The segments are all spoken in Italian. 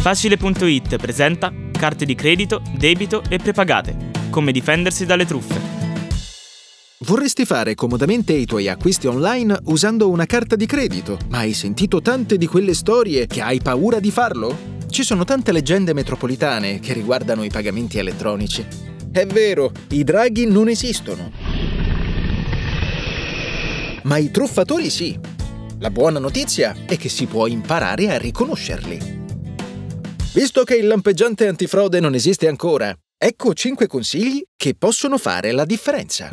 Facile.it presenta carte di credito, debito e prepagate. Come difendersi dalle truffe. Vorresti fare comodamente i tuoi acquisti online usando una carta di credito, ma hai sentito tante di quelle storie che hai paura di farlo? Ci sono tante leggende metropolitane che riguardano i pagamenti elettronici. È vero, i draghi non esistono. Ma i truffatori sì. La buona notizia è che si può imparare a riconoscerli. Visto che il lampeggiante antifrode non esiste ancora, ecco 5 consigli che possono fare la differenza.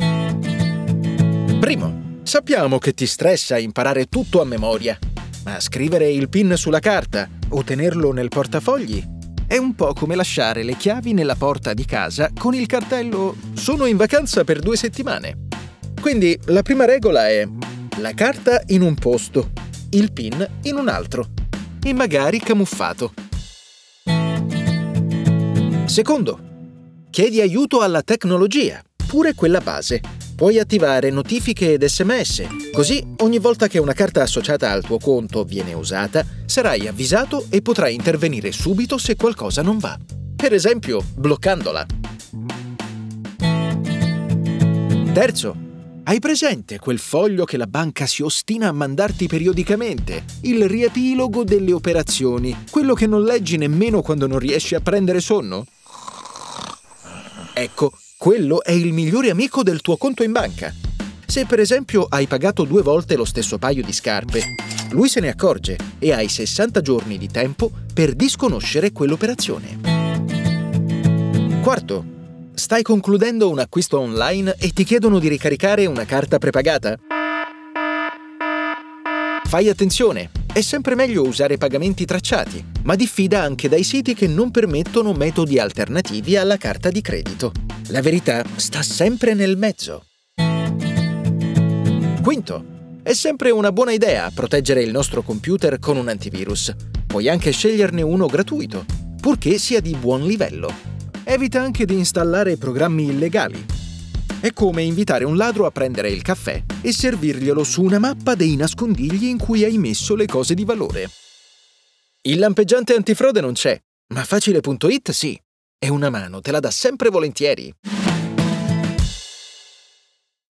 Primo, sappiamo che ti stressa imparare tutto a memoria, ma scrivere il PIN sulla carta o tenerlo nel portafogli è un po' come lasciare le chiavi nella porta di casa con il cartello Sono in vacanza per due settimane. Quindi la prima regola è la carta in un posto, il PIN in un altro e magari camuffato. Secondo, chiedi aiuto alla tecnologia, pure quella base. Puoi attivare notifiche ed sms, così ogni volta che una carta associata al tuo conto viene usata, sarai avvisato e potrai intervenire subito se qualcosa non va. Per esempio, bloccandola. Terzo, hai presente quel foglio che la banca si ostina a mandarti periodicamente? Il riepilogo delle operazioni, quello che non leggi nemmeno quando non riesci a prendere sonno? Ecco, quello è il migliore amico del tuo conto in banca. Se per esempio hai pagato due volte lo stesso paio di scarpe, lui se ne accorge e hai 60 giorni di tempo per disconoscere quell'operazione. Quarto, stai concludendo un acquisto online e ti chiedono di ricaricare una carta prepagata? Fai attenzione, è sempre meglio usare pagamenti tracciati, ma diffida anche dai siti che non permettono metodi alternativi alla carta di credito. La verità sta sempre nel mezzo. Quinto, è sempre una buona idea proteggere il nostro computer con un antivirus. Puoi anche sceglierne uno gratuito, purché sia di buon livello. Evita anche di installare programmi illegali è come invitare un ladro a prendere il caffè e servirglielo su una mappa dei nascondigli in cui hai messo le cose di valore. Il lampeggiante antifrode non c'è, ma facile.it sì. E una mano te la dà sempre volentieri.